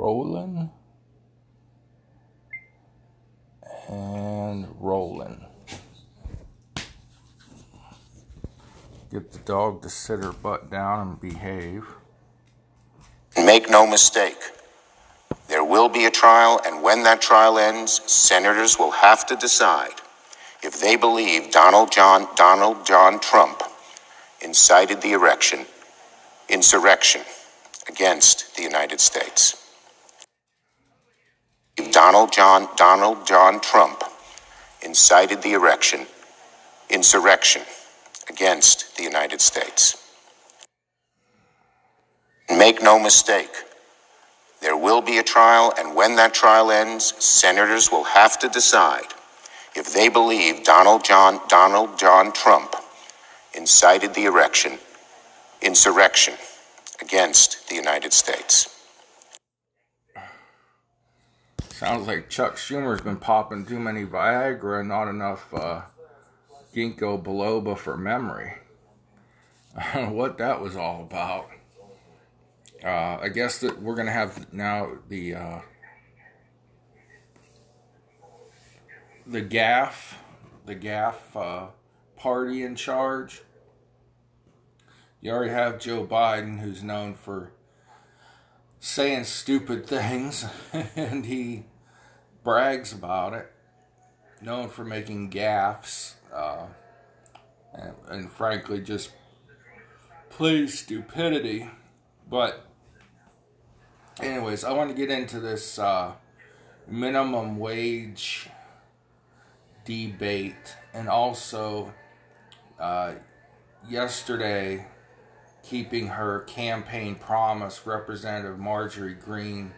rolling and rolling. Get the dog to sit her butt down and behave. Make no mistake, there will be a trial, and when that trial ends, senators will have to decide if they believe Donald John Donald John Trump incited the erection, insurrection against the United States. Donald John Donald John Trump incited the erection, insurrection against the United States. Make no mistake, there will be a trial, and when that trial ends, senators will have to decide if they believe Donald John Donald John Trump incited the erection, insurrection against the United States. Sounds like Chuck Schumer's been popping too many Viagra and not enough uh, ginkgo biloba for memory. I don't know what that was all about. Uh, I guess that we're gonna have now the uh, the gaff, the GAF uh, party in charge. You already have Joe Biden, who's known for saying stupid things, and he brags about it. Known for making gaffes, uh, and, and frankly, just plays stupidity. But, anyways, I want to get into this uh, minimum wage debate, and also uh, yesterday keeping her campaign promise, Representative Marjorie Greene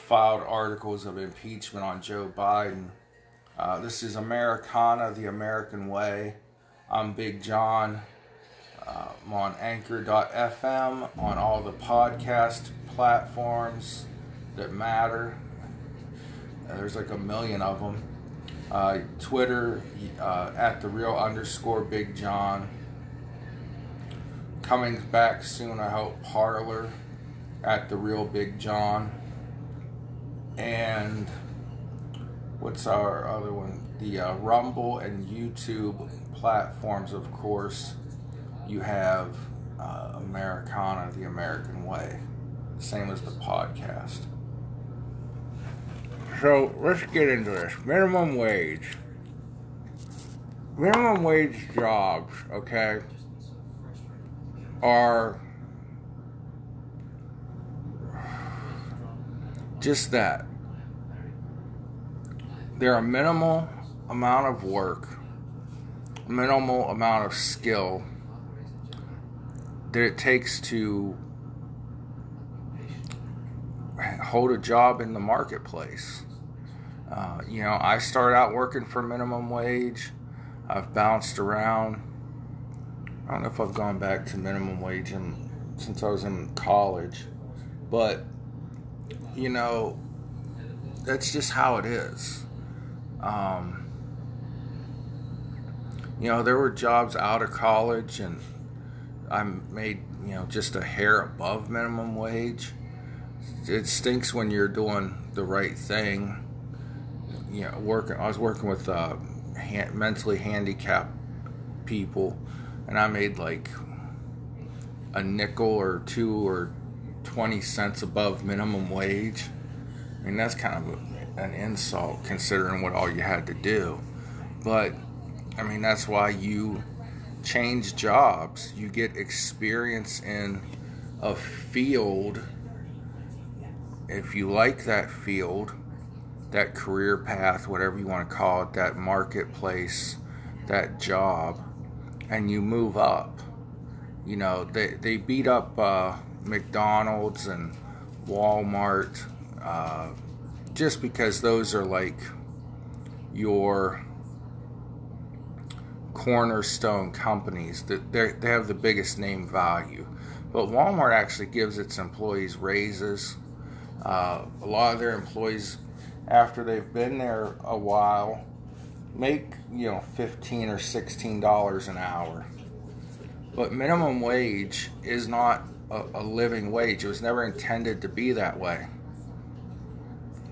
filed articles of impeachment on Joe Biden. Uh, this is Americana, the American way. I'm Big John. Uh, I'm on anchor.fm, on all the podcast platforms that matter. Uh, there's like a million of them. Uh, Twitter uh, at the real underscore Big John coming back soon, I hope, Parler at the Real Big John. And what's our other one? The uh, Rumble and YouTube platforms, of course. You have uh, Americana, the American Way, same as the podcast. So let's get into this. Minimum wage. Minimum wage jobs, okay? are just that. They're a minimal amount of work, minimal amount of skill that it takes to hold a job in the marketplace. Uh, you know, I started out working for minimum wage. I've bounced around I don't know if I've gone back to minimum wage in, since I was in college, but you know, that's just how it is. Um, you know, there were jobs out of college, and I made you know just a hair above minimum wage. It stinks when you're doing the right thing. You know, working. I was working with uh, mentally handicapped people and I made like a nickel or two or 20 cents above minimum wage. I mean, that's kind of a, an insult considering what all you had to do. But, I mean, that's why you change jobs. You get experience in a field. If you like that field, that career path, whatever you want to call it, that marketplace, that job, and you move up. You know, they, they beat up uh, McDonald's and Walmart uh, just because those are like your cornerstone companies that they have the biggest name value. But Walmart actually gives its employees raises. Uh, a lot of their employees, after they've been there a while, make you know 15 or 16 dollars an hour but minimum wage is not a, a, living wage it was never intended to be that way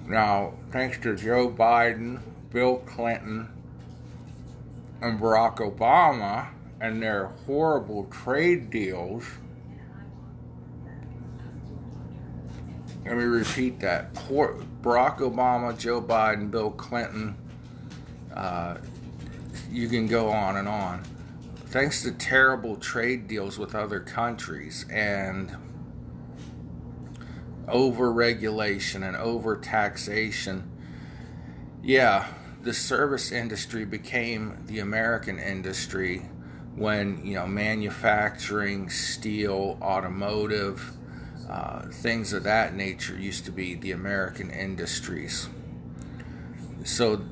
Now, thanks to Joe Biden, Bill Clinton, and Barack Obama and their horrible trade deals, let me repeat that. Barack Obama, Joe Biden, Bill Clinton, uh, you can go on and on. Thanks to terrible trade deals with other countries and over regulation and over taxation, yeah, the service industry became the American industry when you know manufacturing, steel, automotive, uh, things of that nature used to be the American industries. So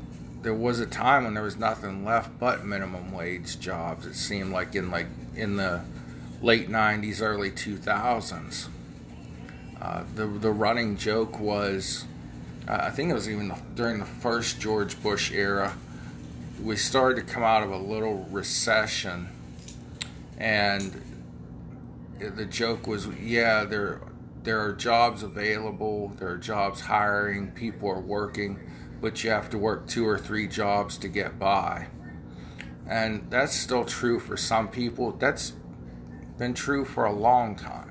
there was a time when there was nothing left but minimum wage jobs. It seemed like in like in the late '90s, early 2000s. Uh, the the running joke was, uh, I think it was even during the first George Bush era, we started to come out of a little recession, and the joke was, yeah, there there are jobs available, there are jobs hiring, people are working, but you have to work two or three jobs to get by. And that's still true for some people. That's been true for a long time.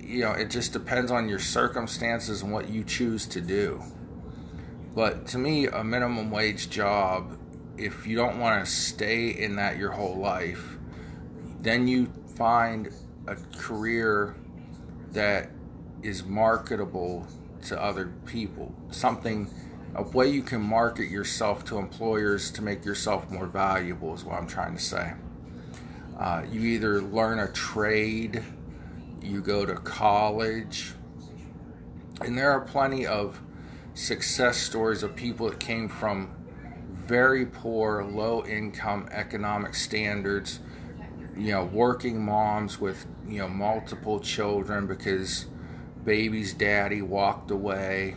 You know, it just depends on your circumstances and what you choose to do. But to me, a minimum wage job, if you don't want to stay in that your whole life, then you find a career that is marketable to other people. Something, a way you can market yourself to employers to make yourself more valuable is what I'm trying to say. Uh, you either learn a trade you go to college. And there are plenty of success stories of people that came from very poor, low income economic standards, you know, working moms with, you know, multiple children because baby's daddy walked away.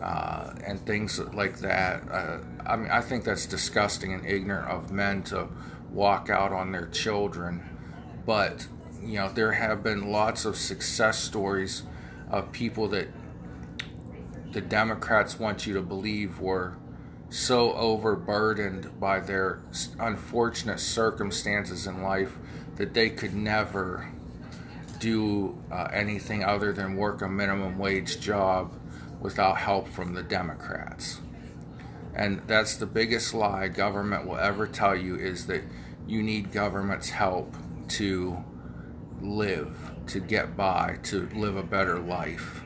Uh, and things like that. Uh, I mean, I think that's disgusting and ignorant of men to walk out on their children. But you know, there have been lots of success stories of people that the Democrats want you to believe were so overburdened by their unfortunate circumstances in life that they could never do uh, anything other than work a minimum wage job without help from the Democrats. And that's the biggest lie government will ever tell you is that you need government's help to live, to get by, to live a better life.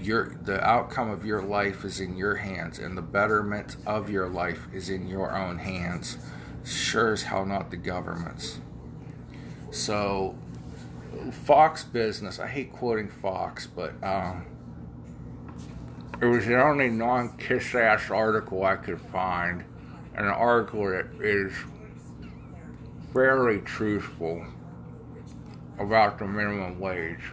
Your, the outcome of your life is in your hands, and the betterment of your life is in your own hands. Sure as hell not the government's. So, Fox Business, I hate quoting Fox, but um, it was the only non kiss ass article I could find, an article that is fairly truthful about the minimum wage.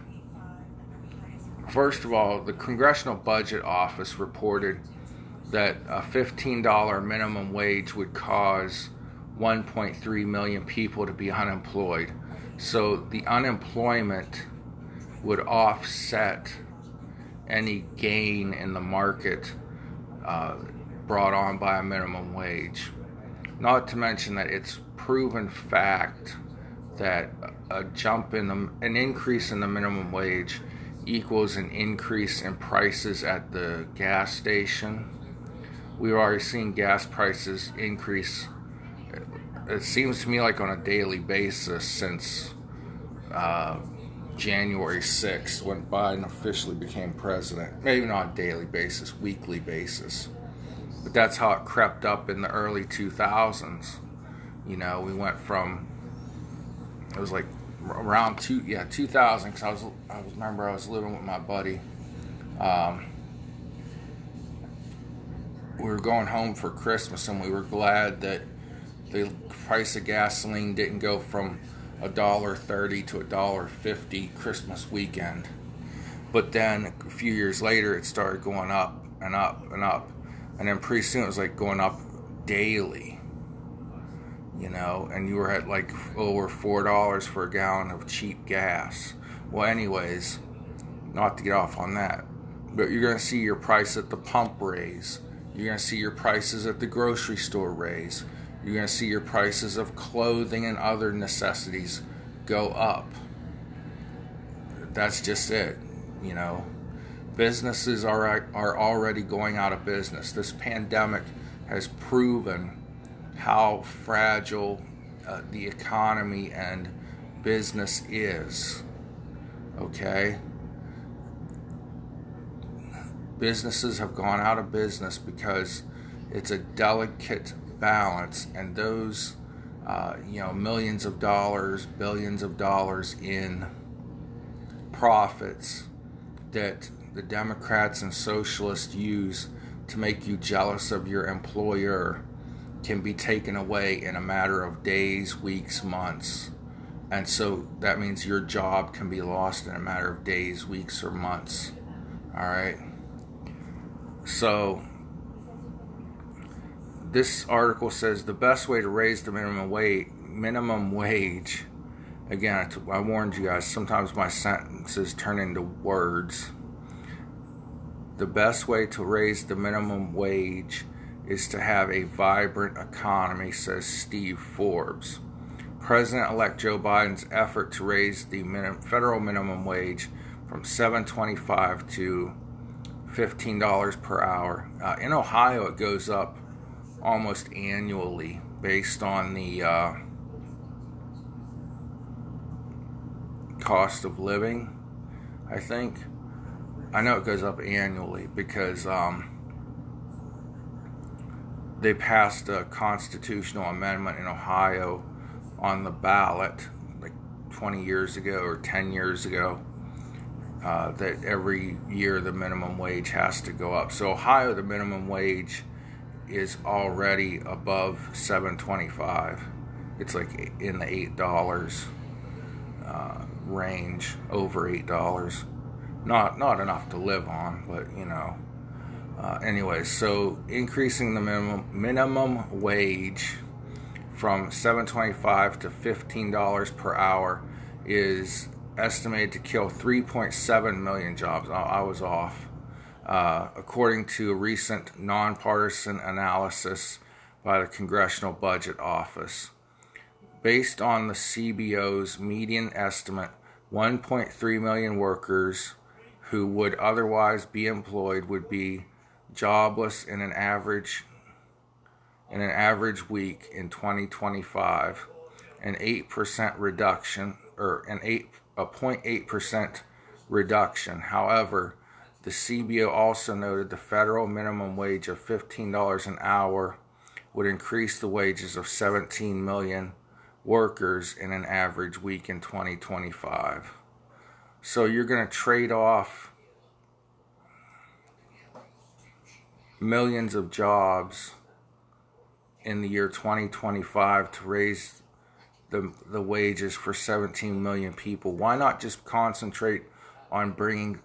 First of all, the Congressional Budget Office reported that a $15 minimum wage would cause 1.3 million people to be unemployed. So the unemployment would offset any gain in the market uh, brought on by a minimum wage. Not to mention that it's proven fact that a jump in the, an increase in the minimum wage equals an increase in prices at the gas station. We've already seen gas prices increase. It seems to me like on a daily basis since uh, January 6th, when Biden officially became president. Maybe not daily basis, weekly basis. But that's how it crept up in the early 2000s. You know, we went from it was like around two yeah 2000 because I was I was remember I was living with my buddy. Um, we were going home for Christmas and we were glad that the price of gasoline didn't go from a dollar thirty to a dollar fifty Christmas weekend. But then a few years later, it started going up and up and up, and then pretty soon it was like going up daily you know, and you were at like over four dollars for a gallon of cheap gas. Well, anyways, not to get off on that, but you're to see your price at the pump raise. You're to see your prices at the grocery store raise. You're to see your prices of clothing and other necessities go up. That's just it, you know. Businesses are are already going out of business. This pandemic has proven how fragile uh, the economy and business is. Okay? Businesses have gone out of business because it's a delicate balance, and those, uh, you know, millions of dollars, billions of dollars in profits that the Democrats and socialists use to make you jealous of your employer can be taken away in a matter of days, weeks, months. And so that means your job can be lost in a matter of days, weeks, or months. All right. So this article says the best way to raise the minimum wage minimum wage again I warned you guys sometimes my sentences turn into words the best way to raise the minimum wage is to have a vibrant economy, says Steve Forbes. President elect Joe Biden's effort to raise the minimum, federal minimum wage from $7.25 to $15 per hour. Uh, in Ohio, it goes up almost annually based on the uh, cost of living, I think. I know it goes up annually because um, they passed a constitutional amendment in Ohio on the ballot like 20 years ago or 10 years ago uh, that every year the minimum wage has to go up. So Ohio, the minimum wage is already above 7.25. It's like in the eight dollars uh, range, over eight dollars. Not not enough to live on, but you know. Anyway, so increasing the minimum minimum wage from 7.25 to 15 dollars per hour is estimated to kill 3.7 million jobs. I, I was off, uh, according to a recent nonpartisan analysis by the Congressional Budget Office. Based on the CBO's median estimate, 1.3 million workers who would otherwise be employed would be jobless in an average in an average week in 2025 an 8% reduction or an 8 a 0.8% reduction. However the CBO also noted the federal minimum wage of $15 an hour would increase the wages of 17 million workers in an average week in 2025 so you're going to trade off millions of jobs in the year 2025 to raise the the wages for 17 million people. Why not just concentrate on bringing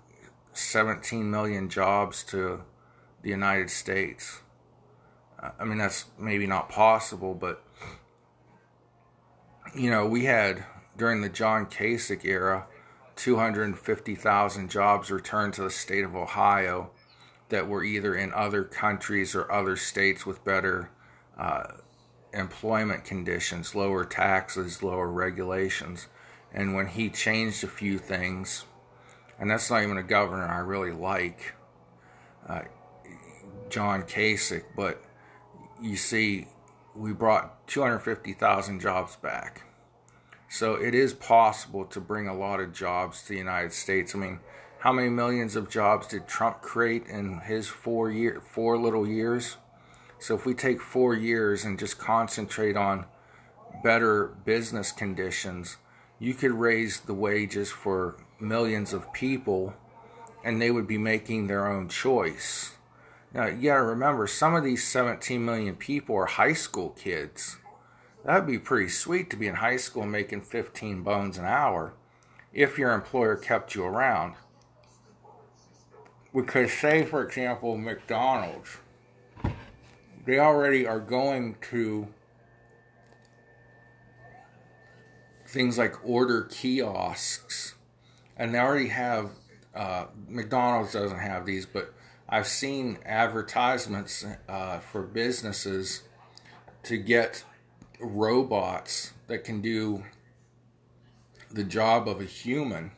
17 million jobs to the United States? I mean that's maybe not possible, but you know, we had during the John Kasich era 250,000 jobs returned to the state of Ohio that were either in other countries or other states with better uh, employment conditions, lower taxes, lower regulations. And when he changed a few things, and that's not even a governor I really like, uh, John Kasich, but you see, we brought 250,000 jobs back. So it is possible to bring a lot of jobs to the United States. I mean, how many millions of jobs did Trump create in his four year four little years? So if we take 4 years and just concentrate on better business conditions, you could raise the wages for millions of people and they would be making their own choice. Now, you got to remember, some of these 17 million people are high school kids. That'd be pretty sweet to be in high school making 15 bones an hour if your employer kept you around. Because, say, for example, McDonald's, they already are going to things like order kiosks, and they already have uh, McDonald's doesn't have these, but I've seen advertisements uh, for businesses to get robots that can do the job of a human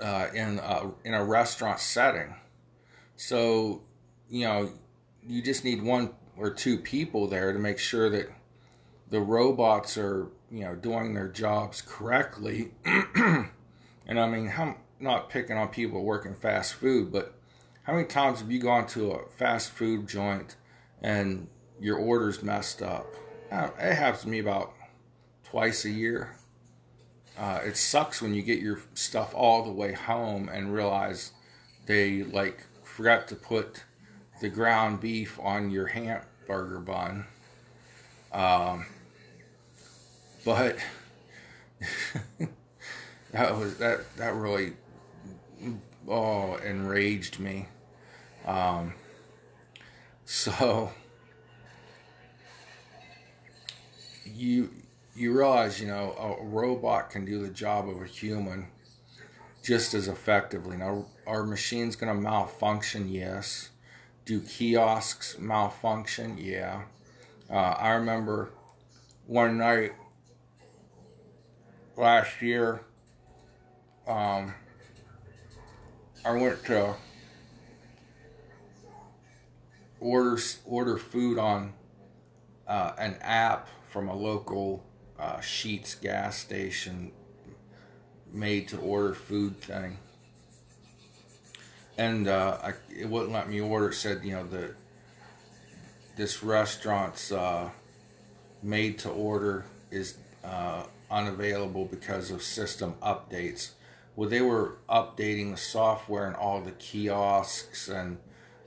uh, in a, in a restaurant setting. So, you know, you just need one or two people there to make sure that the robots are, you know, doing their jobs correctly. and I mean, how not picking on people working fast food, but how many times have you gone to a fast food joint and your order's messed up? Uh, it happens to me about twice a year. Uh, it sucks when you get your stuff all the way home and realize they like forgot to put the ground beef on your hamburger bun. Um, but that was that that really oh enraged me. Um, so you you realize, you know, a robot can do the job of a human just as effectively. Now, are machines going to malfunction? Yes. Do kiosks malfunction? Yeah. Uh, I remember one night last year, um, I went to order order food on uh, an app from a local uh, Sheetz gas station made to order food thing. And uh, I, it wouldn't let me order. It said, you know, the this restaurant's uh, made to order is uh, unavailable because of system updates. Well, they were updating the software and all the kiosks and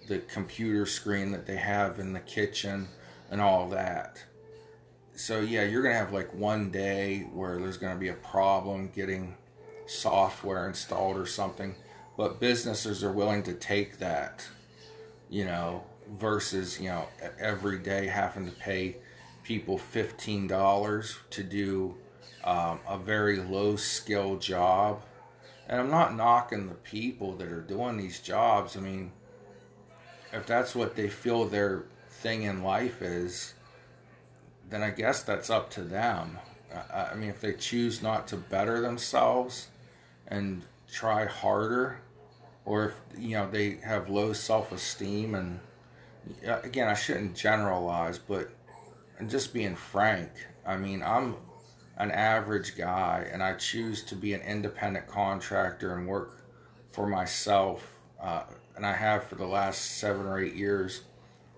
the computer screen that they have in the kitchen and all that so yeah, you're gonna have like one day where there's gonna be a problem getting software installed or something, but businesses are willing to take that, you know, versus you know every day having to pay people fifteen dollars to do um, a very low skill job. And I'm not knocking the people that are doing these jobs. I mean, if that's what they feel their thing in life is, then I guess that's up to them. I, I mean, if they choose not to better themselves and try harder, or if you know they have low self-esteem, and again, I shouldn't generalize, but and just being frank, I mean, I'm an average guy, and I choose to be an independent contractor and work for myself, uh, and I have for the last seven or eight years,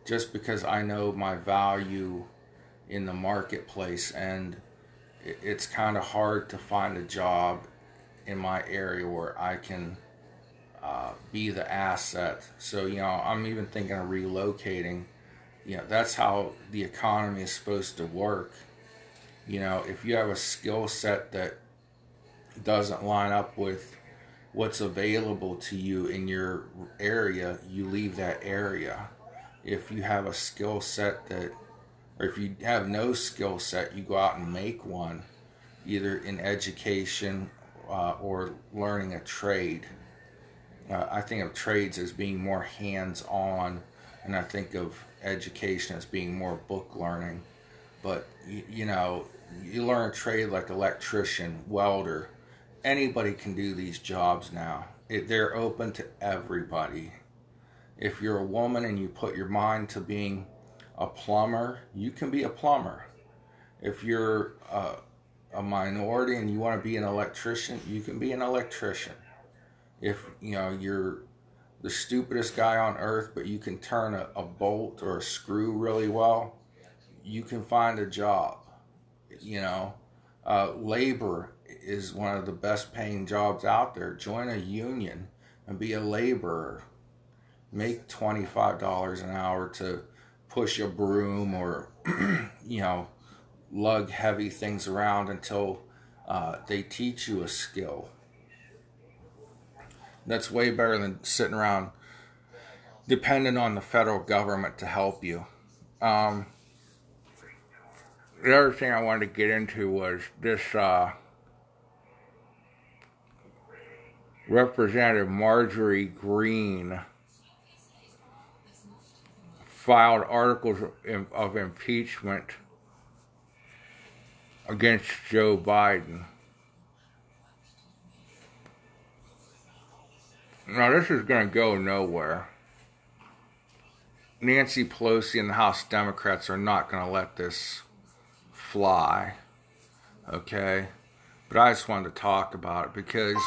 just because I know my value in the marketplace, and it's kind of hard to find a job in my area where I can uh, be the asset. So, you know, I'm even thinking of relocating. You know, that's how the economy is supposed to work. You know, if you have a skill set that doesn't line up with what's available to you in your area, you leave that area. If you have a skill set that or if you have no skill set, you go out and make one, either in education uh, or learning a trade. Uh, I think of trades as being more hands on, and I think of education as being more book learning. But, you, you know, you learn a trade like electrician, welder, anybody can do these jobs now. It, they're open to everybody. If you're a woman and you put your mind to being a plumber, you can be a plumber. If you're a, a minority and you want to be an electrician, you can be an electrician. If you know you're the stupidest guy on earth, but you can turn a, a bolt or a screw really well, you can find a job. You know, uh, labor is one of the best paying jobs out there. Join a union and be a laborer. Make $25 an hour to push a broom or you know lug heavy things around until uh, they teach you a skill. That's way better than sitting around dependent on the federal government to help you. Um, the other thing I wanted to get into was this uh, Representative Marjorie Greene filed articles of impeachment against Joe Biden. Now, this is going to go nowhere. Nancy Pelosi and the House Democrats are not going to let this fly. Okay? But I just wanted to talk about it because.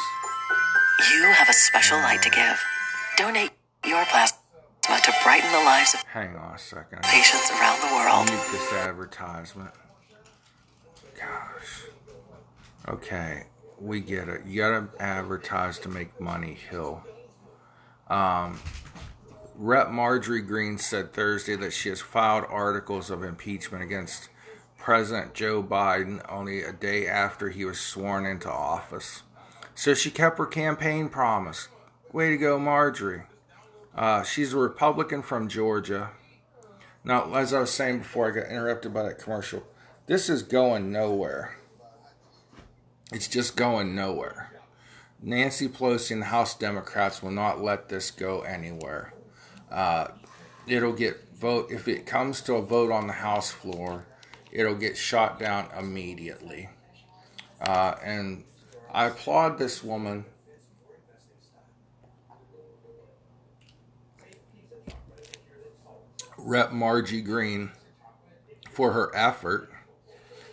You have a special light to give. Donate your plasma to brighten the lives of Hang on a second. patients around the I world. need this advertisement. Gosh. Okay, we get it. You gotta advertise to make money, Hill. Um, Rep. Marjorie Greene said Thursday that she has filed articles of impeachment against President Joe Biden only a day after he was sworn into office. So she kept her campaign promise. Way to go, Marjorie. Uh, she's a Republican from Georgia. Now, as I was saying before I got interrupted by that commercial, this is going nowhere. It's just going nowhere. Nancy Pelosi and the House Democrats will not let this go anywhere. Uh, it'll get vote if it comes to a vote on the House floor, it'll get shot down immediately. Uh, and I applaud this woman. Rep. Margie Greene for her effort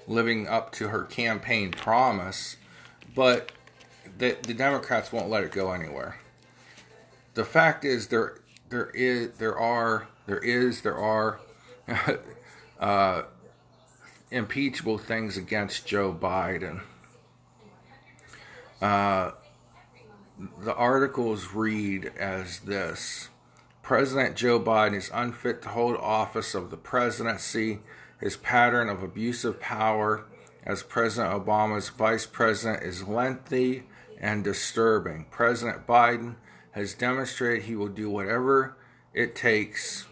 living up to her campaign promise, but the, the Democrats won't let it go anywhere. The fact is there there is there are there is there are uh, impeachable things against Joe Biden. Uh, the articles read as this President Joe Biden is unfit to hold office of the presidency. His pattern of abusive power as President Obama's vice president is lengthy and disturbing. President Biden has demonstrated he will do whatever it takes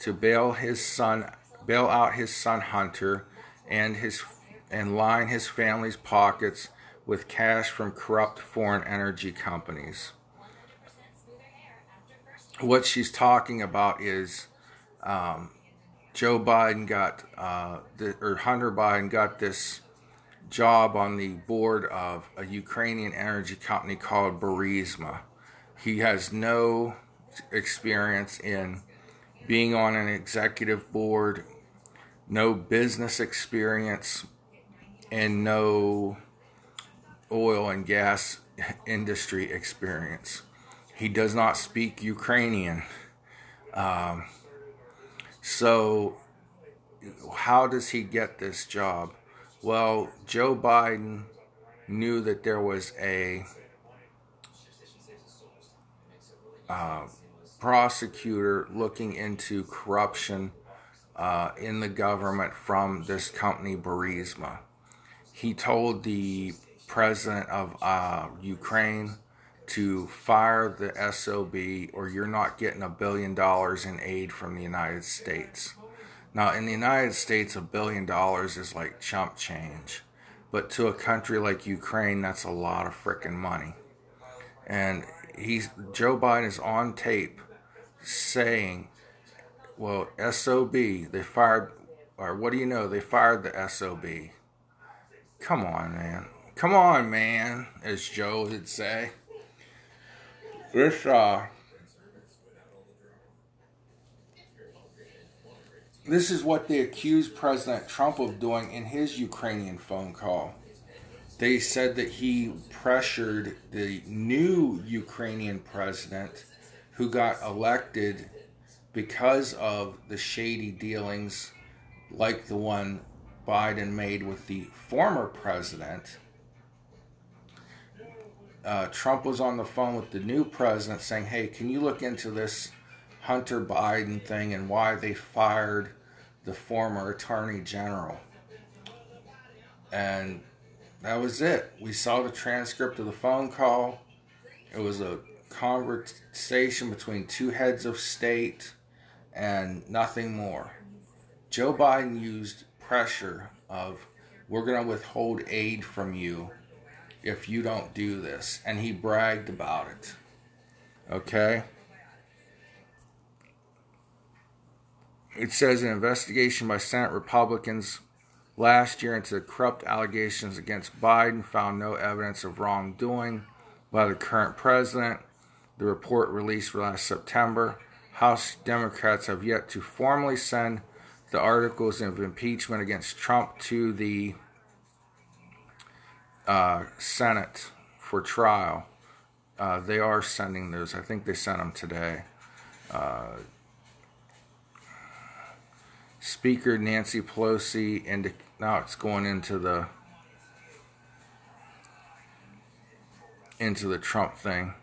to bail his son bail out his son Hunter and his and line his family's pockets with cash from corrupt foreign energy companies. What she's talking about is um, Joe Biden got uh, the, or Hunter Biden got this job on the board of a Ukrainian energy company called Burisma. He has no experience in being on an executive board, no business experience, and no oil and gas industry experience. He does not speak Ukrainian. Um, so, how does he get this job? Well, Joe Biden knew that there was a uh, prosecutor looking into corruption uh, in the government from this company, Burisma. He told the president of uh, Ukraine to fire the SOB or you're not getting a billion dollars in aid from the United States. Now, in the United States, a billion dollars is like chump change. But to a country like Ukraine, that's a lot of freaking money. And he's Joe Biden is on tape saying, well, SOB, they fired, or what do you know? They fired the SOB. Come on, man. Come on, man, as Joe would say. This, uh, this is what they accused President Trump of doing in his Ukrainian phone call. They said that he pressured the new Ukrainian president who got elected because of the shady dealings like the one Biden made with the former president. Uh, Trump was on the phone with the new president saying, Hey, can you look into this Hunter Biden thing and why they fired the former attorney general? And that was it. We saw the transcript of the phone call. It was a conversation between two heads of state and nothing more. Joe Biden used pressure of we're going to withhold aid from you if you don't do this. And he bragged about it. Okay? It says an investigation by Senate Republicans last year into corrupt allegations against Biden found no evidence of wrongdoing by the current president. The report released last September. House Democrats have yet to formally send the articles of impeachment against Trump to the uh, Senate for trial. Uh, they are sending those. I think they sent them today. Uh, Speaker Nancy Pelosi, and now it's going into the into the Trump thing.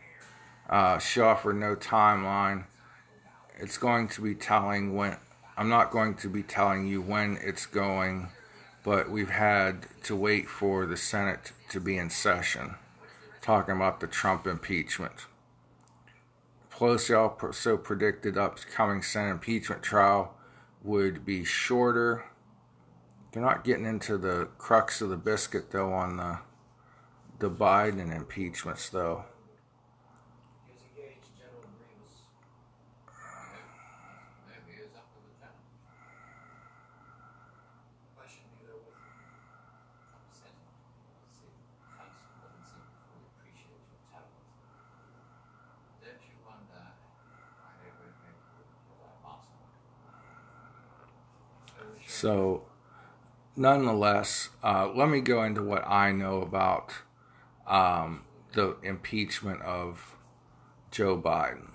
Uh, she offered no timeline. It's going to be telling when. I'm not going to be telling you when it's going, but we've had to wait for the Senate to be in session, talking about the Trump impeachment. Pelosi also predicted upcoming Senate impeachment trial would be shorter. They're not getting into the crux of the biscuit though on the the Biden impeachments though. So, nonetheless, uh, let me go into what I know about um, the impeachment of Joe Biden.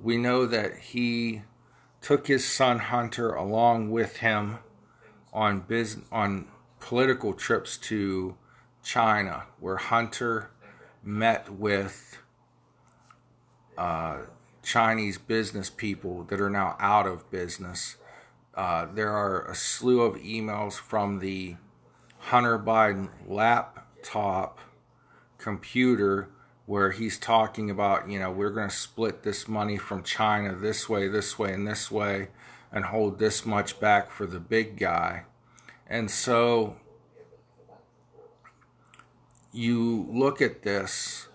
We know that he took his son Hunter along with him on business on political trips to China, where Hunter met with uh, Chinese business people that are now out of business uh, there are a slew of emails from the Hunter Biden laptop computer where he's talking about, you know, we're going to split this money from China this way, this way, and this way, and hold this much back for the big guy. And so you look at this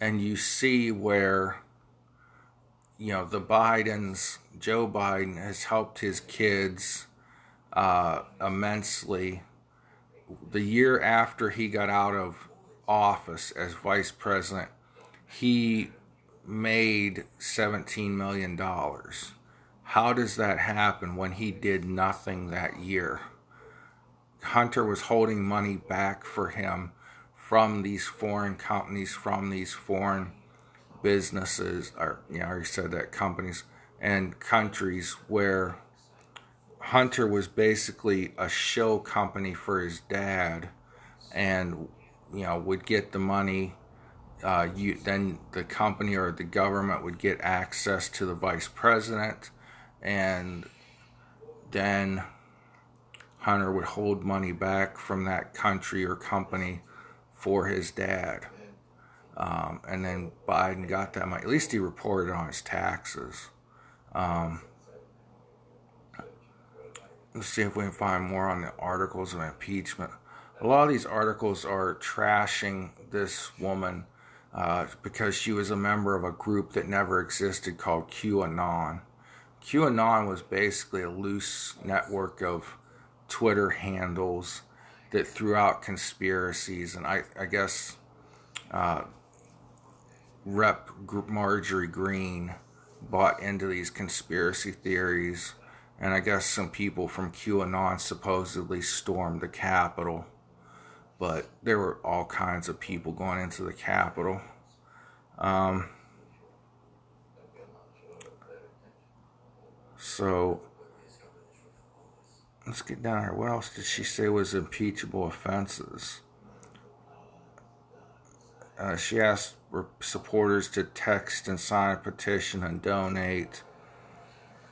and you see where, you know, the Bidens Joe Biden has helped his kids uh, immensely. The year after he got out of office as vice president, he made $17 million. How does that happen when he did nothing that year? Hunter was holding money back for him from these foreign companies, from these foreign businesses, or, you know, I already said that companies and countries where Hunter was basically a show company for his dad, and you know would get the money. Uh, you then the company or the government would get access to the vice president, and then Hunter would hold money back from that country or company for his dad. Um, and then Biden got that money. At least he reported on his taxes. Um, let's see if we can find more on the articles of impeachment. A lot of these articles are trashing this woman uh, because she was a member of a group that never existed called QAnon. QAnon was basically a loose network of Twitter handles that threw out conspiracies, and I, I guess uh, Rep. Marjorie Greene bought into these conspiracy theories, and I guess some people from QAnon supposedly stormed the Capitol, but there were all kinds of people going into the Capitol. Um, so let's get down here. What else did she say was impeachable offenses? Uh, she asked supporters to text and sign a petition and donate.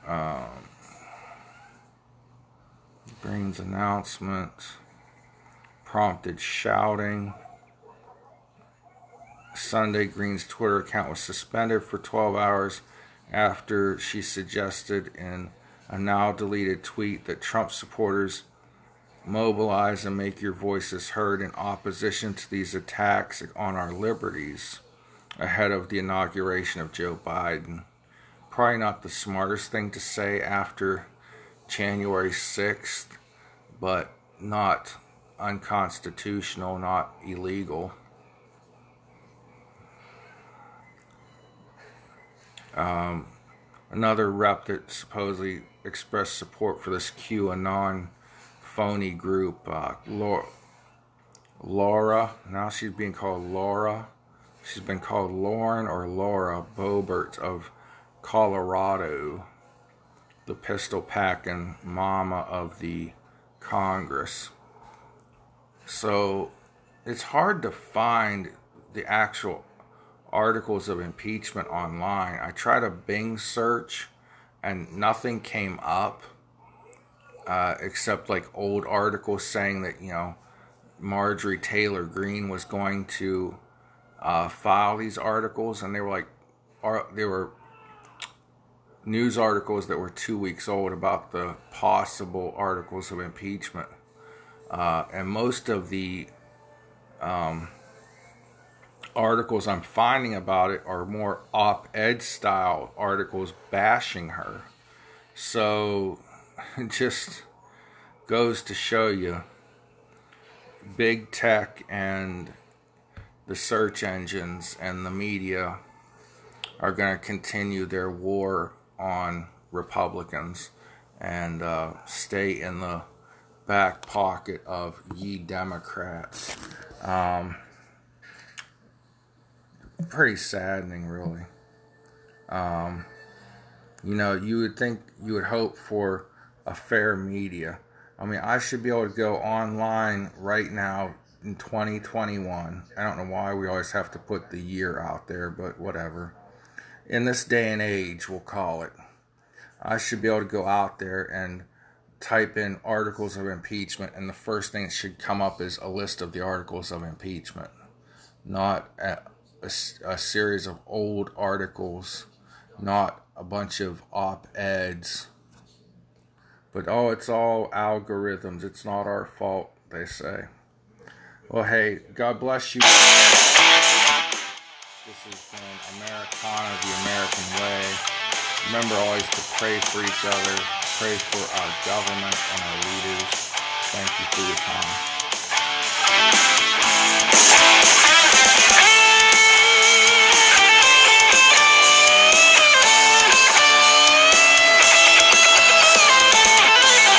Um, Greene's announcement prompted shouting. Sunday, Greene's Twitter account was suspended for 12 hours after she suggested in a now deleted tweet that Trump supporters mobilize and make your voices heard in opposition to these attacks on our liberties ahead of the inauguration of Joe Biden. Probably not the smartest thing to say after January 6th, but not unconstitutional, not illegal. Um, another rep that supposedly expressed support for this QAnon phony group, uh, Laura, Laura, now she's being called Laura. She's been called Lauren or Laura Boebert of Colorado, the pistol packing mama of the Congress. So it's hard to find the actual articles of impeachment online. I tried a Bing search and nothing came up uh, except like old articles saying that, you know, Marjorie Taylor Greene was going to uh, file these articles, and they were like, are, they were news articles that were two weeks old about the possible articles of impeachment. Uh, and most of the um, articles I'm finding about it are more op ed style articles bashing her. So it just goes to show you big tech and the search engines and the media are going to continue their war on Republicans and uh, stay in the back pocket of ye Democrats. Um, pretty saddening, really. Um, you know, you would think, you would hope for a fair media. I mean, I should be able to go online right now in 2021. I don't know why we always have to put the year out there, but whatever. In this day and age, we'll call it. I should be able to go out there and type in articles of impeachment, and the first thing that should come up is a list of the articles of impeachment, not a, a, a series of old articles, not a bunch of op eds. But oh, it's all algorithms. It's not our fault, they say. Well, hey, God bless you. This has been Americana, the American way. Remember always to pray for each other, pray for our government and our leaders. Thank you for your time.